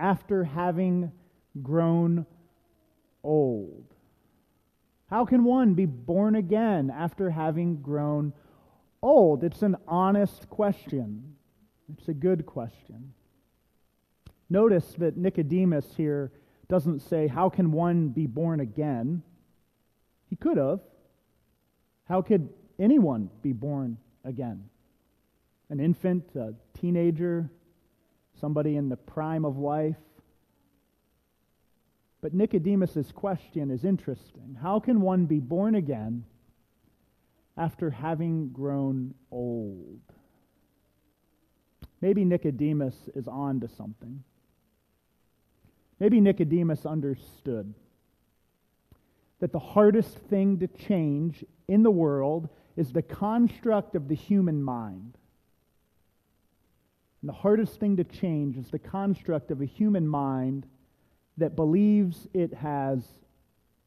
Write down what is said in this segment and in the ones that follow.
after having grown old? How can one be born again after having grown old? It's an honest question. It's a good question. Notice that Nicodemus here doesn't say, How can one be born again? He could have. How could anyone be born again? An infant, a teenager, somebody in the prime of life. But Nicodemus's question is interesting. How can one be born again after having grown old? Maybe Nicodemus is on to something. Maybe Nicodemus understood that the hardest thing to change in the world is the construct of the human mind. And the hardest thing to change is the construct of a human mind that believes it has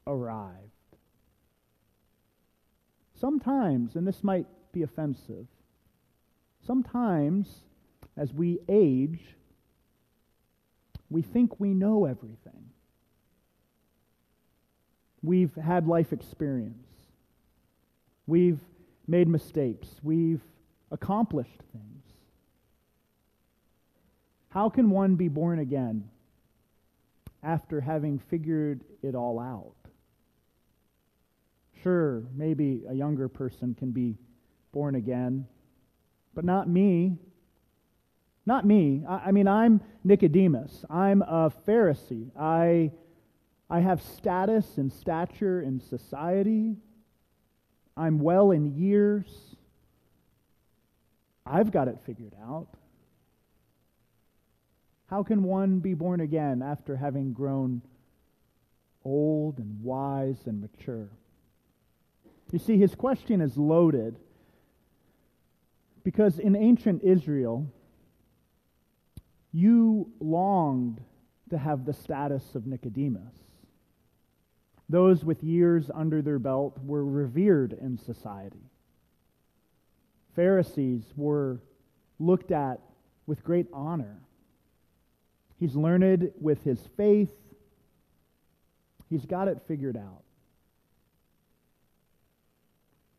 arrived. Sometimes, and this might be offensive, sometimes as we age, we think we know everything. We've had life experience. We've made mistakes. We've accomplished things. How can one be born again after having figured it all out? Sure, maybe a younger person can be born again, but not me. Not me. I, I mean, I'm Nicodemus. I'm a Pharisee. I, I have status and stature in society. I'm well in years. I've got it figured out. How can one be born again after having grown old and wise and mature? You see, his question is loaded because in ancient Israel, you longed to have the status of Nicodemus. Those with years under their belt were revered in society. Pharisees were looked at with great honor. He's learned with his faith. He's got it figured out.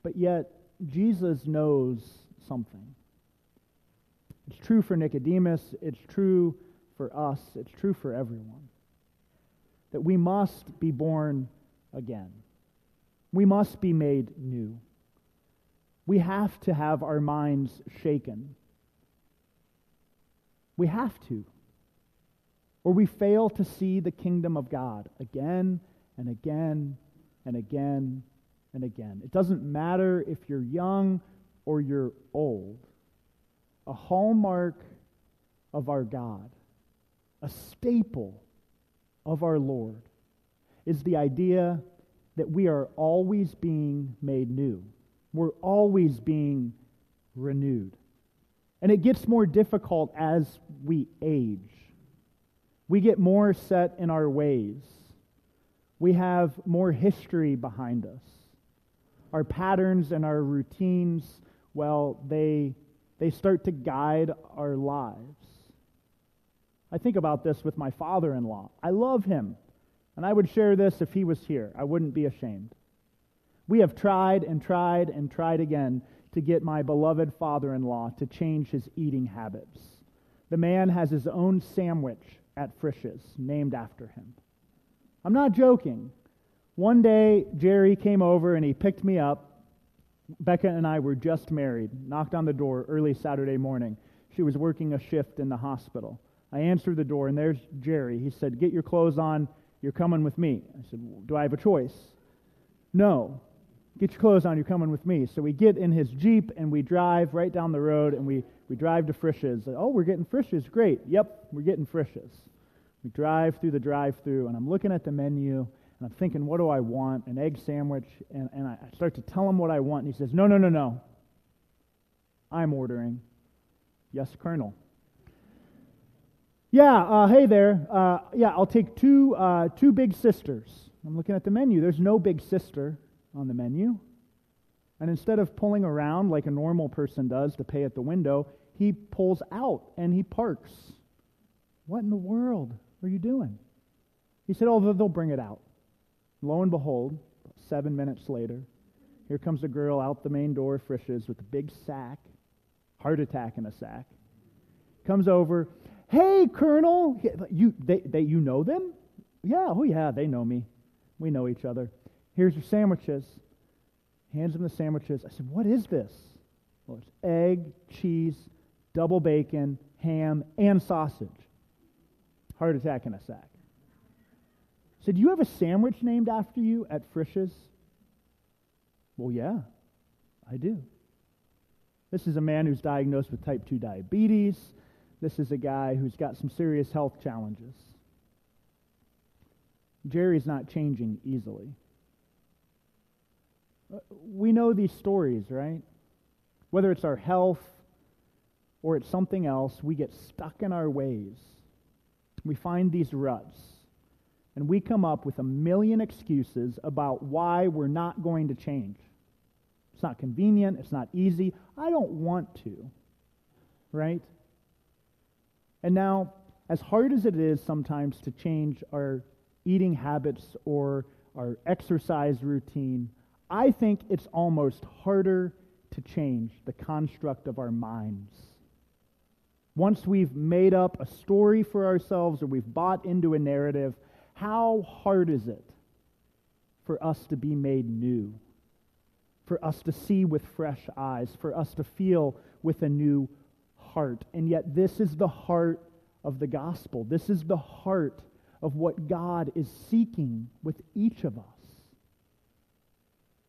But yet, Jesus knows something. It's true for Nicodemus, it's true for us, it's true for everyone. That we must be born again. We must be made new. We have to have our minds shaken. We have to or we fail to see the kingdom of God again and again and again and again. It doesn't matter if you're young or you're old. A hallmark of our God, a staple of our Lord, is the idea that we are always being made new. We're always being renewed. And it gets more difficult as we age. We get more set in our ways. We have more history behind us. Our patterns and our routines, well, they, they start to guide our lives. I think about this with my father in law. I love him, and I would share this if he was here. I wouldn't be ashamed. We have tried and tried and tried again to get my beloved father in law to change his eating habits. The man has his own sandwich at Frisch's, named after him. I'm not joking. One day, Jerry came over and he picked me up. Becca and I were just married, knocked on the door early Saturday morning. She was working a shift in the hospital. I answered the door, and there's Jerry. He said, Get your clothes on. You're coming with me. I said, Do I have a choice? No. Get your clothes on, you're coming with me. So we get in his Jeep and we drive right down the road and we, we drive to Frisch's. Oh, we're getting Frisch's. Great. Yep, we're getting Frisch's. We drive through the drive through and I'm looking at the menu and I'm thinking, what do I want? An egg sandwich. And, and I start to tell him what I want. And he says, no, no, no, no. I'm ordering. Yes, Colonel. Yeah, uh, hey there. Uh, yeah, I'll take two, uh, two big sisters. I'm looking at the menu. There's no big sister on the menu. And instead of pulling around like a normal person does to pay at the window, he pulls out and he parks. What in the world are you doing? He said, Oh, they'll bring it out. Lo and behold, seven minutes later, here comes a girl out the main door, Frisch's, with a big sack, heart attack in a sack. Comes over, Hey, Colonel, you, they, they, you know them? Yeah, oh yeah, they know me. We know each other. Here's your sandwiches. Hands him the sandwiches. I said, What is this? Well, it's egg, cheese, double bacon, ham, and sausage. Heart attack in a sack. I said, Do you have a sandwich named after you at Frisch's? Well, yeah, I do. This is a man who's diagnosed with type 2 diabetes. This is a guy who's got some serious health challenges. Jerry's not changing easily. We know these stories, right? Whether it's our health or it's something else, we get stuck in our ways. We find these ruts. And we come up with a million excuses about why we're not going to change. It's not convenient. It's not easy. I don't want to. Right? And now, as hard as it is sometimes to change our eating habits or our exercise routine, I think it's almost harder to change the construct of our minds. Once we've made up a story for ourselves or we've bought into a narrative, how hard is it for us to be made new? For us to see with fresh eyes, for us to feel with a new heart. And yet, this is the heart of the gospel. This is the heart of what God is seeking with each of us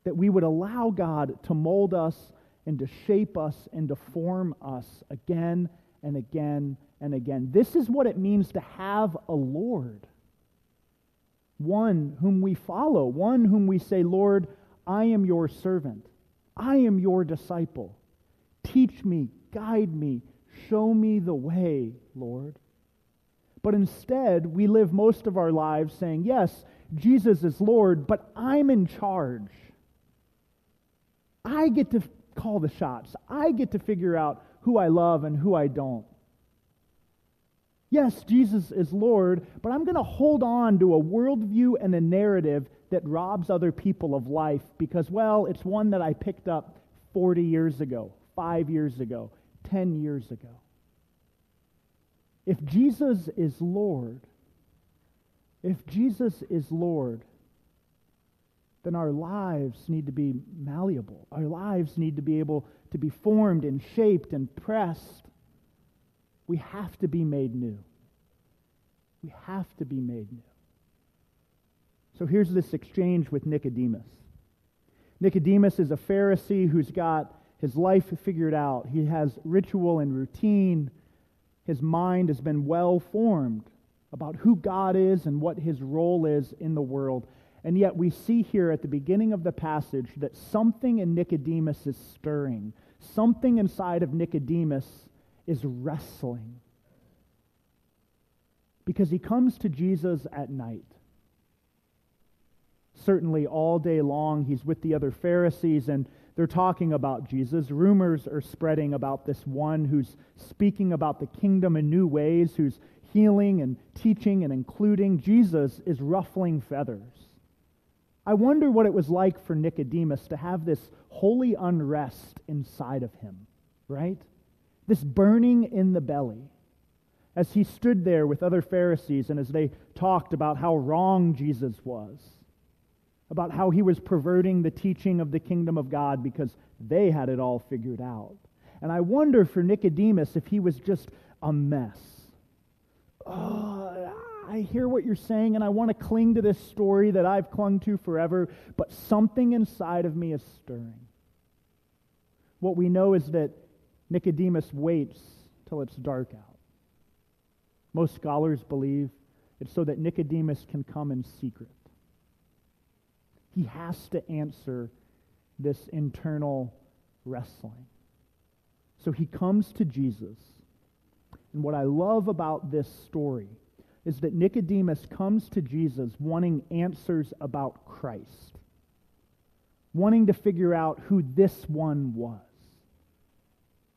that we would allow God to mold us and to shape us and to form us again and again and again. This is what it means to have a Lord. One whom we follow, one whom we say, Lord, I am your servant. I am your disciple. Teach me, guide me, show me the way, Lord. But instead, we live most of our lives saying, Yes, Jesus is Lord, but I'm in charge. I get to call the shots. I get to figure out who I love and who I don't. Yes, Jesus is Lord, but I'm going to hold on to a worldview and a narrative that robs other people of life because, well, it's one that I picked up 40 years ago, five years ago, 10 years ago. If Jesus is Lord, if Jesus is Lord, then our lives need to be malleable. Our lives need to be able to be formed and shaped and pressed. We have to be made new. We have to be made new. So here's this exchange with Nicodemus. Nicodemus is a Pharisee who's got his life figured out. He has ritual and routine. His mind has been well formed about who God is and what his role is in the world. And yet we see here at the beginning of the passage that something in Nicodemus is stirring. Something inside of Nicodemus is wrestling. Because he comes to Jesus at night. Certainly, all day long, he's with the other Pharisees and they're talking about Jesus. Rumors are spreading about this one who's speaking about the kingdom in new ways, who's healing and teaching and including. Jesus is ruffling feathers. I wonder what it was like for Nicodemus to have this holy unrest inside of him, right? This burning in the belly. As he stood there with other Pharisees and as they talked about how wrong Jesus was, about how he was perverting the teaching of the kingdom of God because they had it all figured out. And I wonder for Nicodemus if he was just a mess. Oh, I hear what you're saying and I want to cling to this story that I've clung to forever, but something inside of me is stirring. What we know is that Nicodemus waits till it's dark out. Most scholars believe it's so that Nicodemus can come in secret. He has to answer this internal wrestling. So he comes to Jesus. And what I love about this story is that Nicodemus comes to Jesus wanting answers about Christ, wanting to figure out who this one was,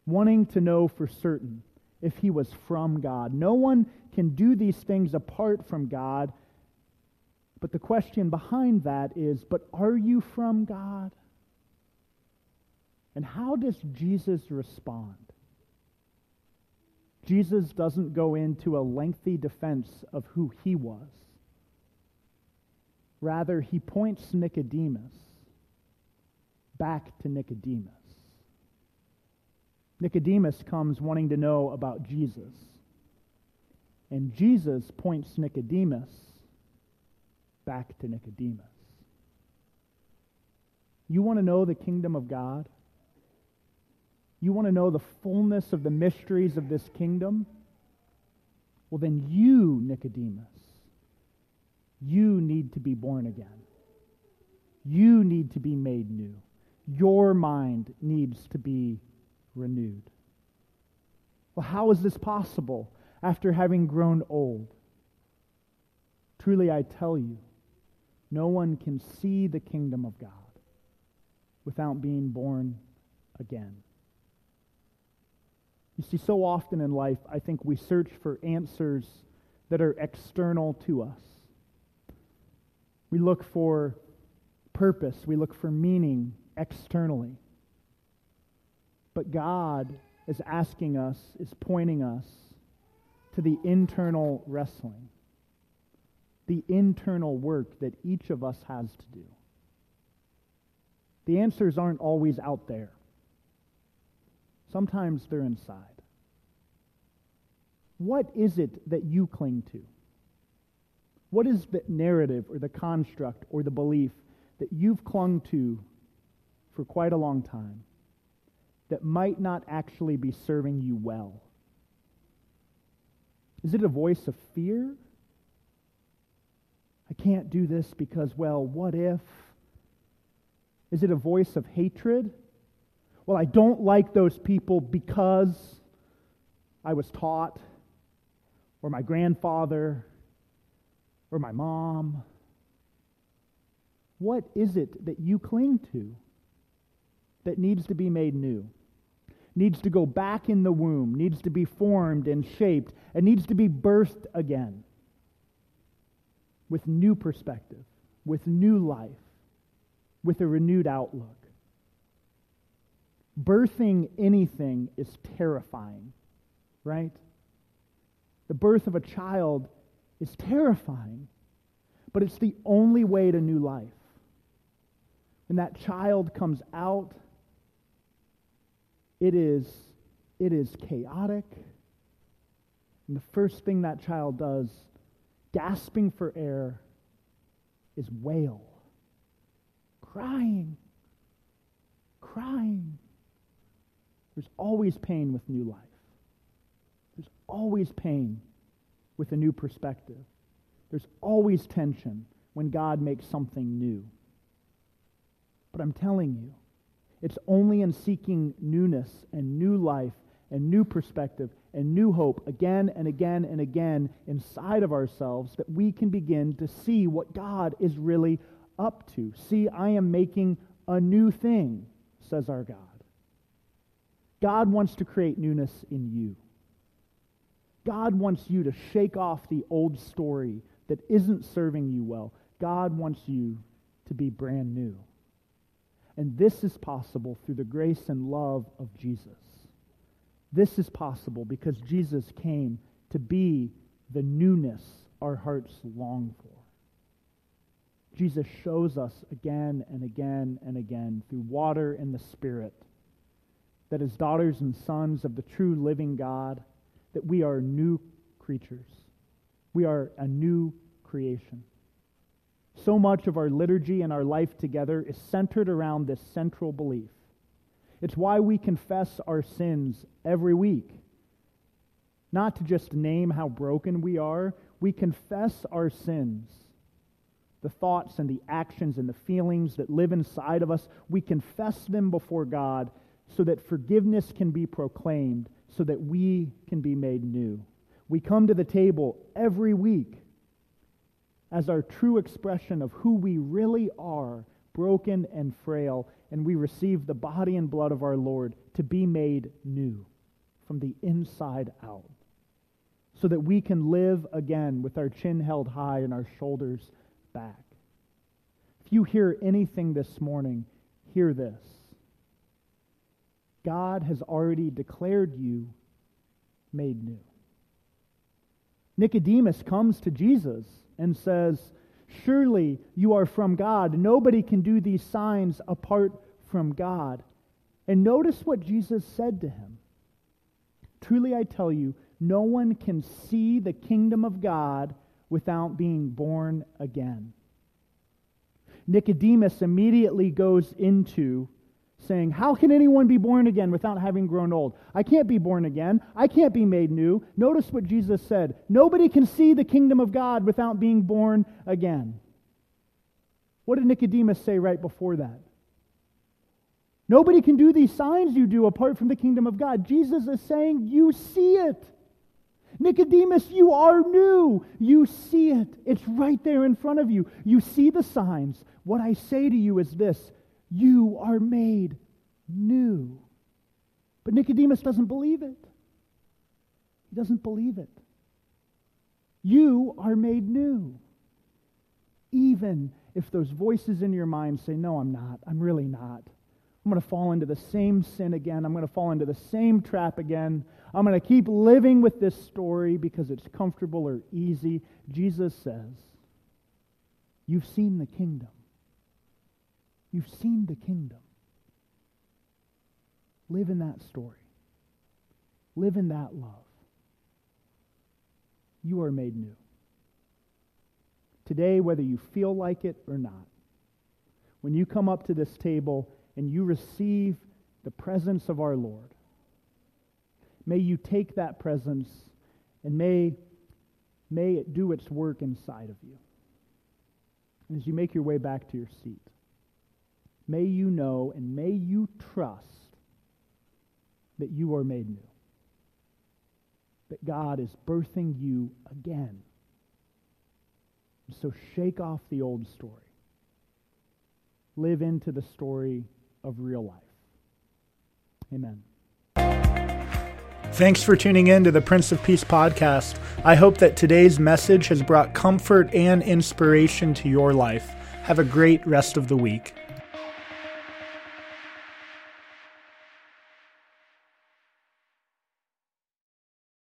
wanting to know for certain if he was from God. No one can do these things apart from God. But the question behind that is but are you from God? And how does Jesus respond? Jesus doesn't go into a lengthy defense of who he was. Rather, he points Nicodemus back to Nicodemus. Nicodemus comes wanting to know about Jesus. And Jesus points Nicodemus back to Nicodemus. You want to know the kingdom of God? You want to know the fullness of the mysteries of this kingdom? Well, then you, Nicodemus, you need to be born again. You need to be made new. Your mind needs to be renewed. Well, how is this possible after having grown old? Truly, I tell you, no one can see the kingdom of God without being born again. You see, so often in life, I think we search for answers that are external to us. We look for purpose, we look for meaning externally. But God is asking us, is pointing us to the internal wrestling, the internal work that each of us has to do. The answers aren't always out there. Sometimes they're inside. What is it that you cling to? What is the narrative or the construct or the belief that you've clung to for quite a long time that might not actually be serving you well? Is it a voice of fear? I can't do this because, well, what if? Is it a voice of hatred? Well, I don't like those people because I was taught, or my grandfather, or my mom. What is it that you cling to that needs to be made new? Needs to go back in the womb, needs to be formed and shaped, and needs to be birthed again with new perspective, with new life, with a renewed outlook birthing anything is terrifying, right? The birth of a child is terrifying, but it's the only way to new life. When that child comes out, it is, it is chaotic. And the first thing that child does, gasping for air, is wail. Crying. Crying. There's always pain with new life. There's always pain with a new perspective. There's always tension when God makes something new. But I'm telling you, it's only in seeking newness and new life and new perspective and new hope again and again and again inside of ourselves that we can begin to see what God is really up to. See, I am making a new thing, says our God. God wants to create newness in you. God wants you to shake off the old story that isn't serving you well. God wants you to be brand new. And this is possible through the grace and love of Jesus. This is possible because Jesus came to be the newness our hearts long for. Jesus shows us again and again and again through water and the Spirit that as daughters and sons of the true living God, that we are new creatures. We are a new creation. So much of our liturgy and our life together is centered around this central belief. It's why we confess our sins every week. Not to just name how broken we are, we confess our sins. The thoughts and the actions and the feelings that live inside of us, we confess them before God so that forgiveness can be proclaimed, so that we can be made new. We come to the table every week as our true expression of who we really are, broken and frail, and we receive the body and blood of our Lord to be made new from the inside out, so that we can live again with our chin held high and our shoulders back. If you hear anything this morning, hear this. God has already declared you made new. Nicodemus comes to Jesus and says, Surely you are from God. Nobody can do these signs apart from God. And notice what Jesus said to him. Truly I tell you, no one can see the kingdom of God without being born again. Nicodemus immediately goes into saying, How can anyone be born again without having grown old? I can't be born again. I can't be made new. Notice what Jesus said Nobody can see the kingdom of God without being born again. What did Nicodemus say right before that? Nobody can do these signs you do apart from the kingdom of God. Jesus is saying, You see it. Nicodemus, you are new. You see it. It's right there in front of you. You see the signs. What I say to you is this you are made new. But Nicodemus doesn't believe it. He doesn't believe it. You are made new. Even if those voices in your mind say, No, I'm not. I'm really not. I'm going to fall into the same sin again. I'm going to fall into the same trap again. I'm going to keep living with this story because it's comfortable or easy. Jesus says, You've seen the kingdom. You've seen the kingdom. Live in that story. Live in that love. You are made new. Today, whether you feel like it or not, when you come up to this table and you receive the presence of our Lord, may you take that presence and may, may it do its work inside of you. And as you make your way back to your seat, may you know and may you trust that you are made new. That God is birthing you again. So shake off the old story. Live into the story of real life. Amen. Thanks for tuning in to the Prince of Peace podcast. I hope that today's message has brought comfort and inspiration to your life. Have a great rest of the week.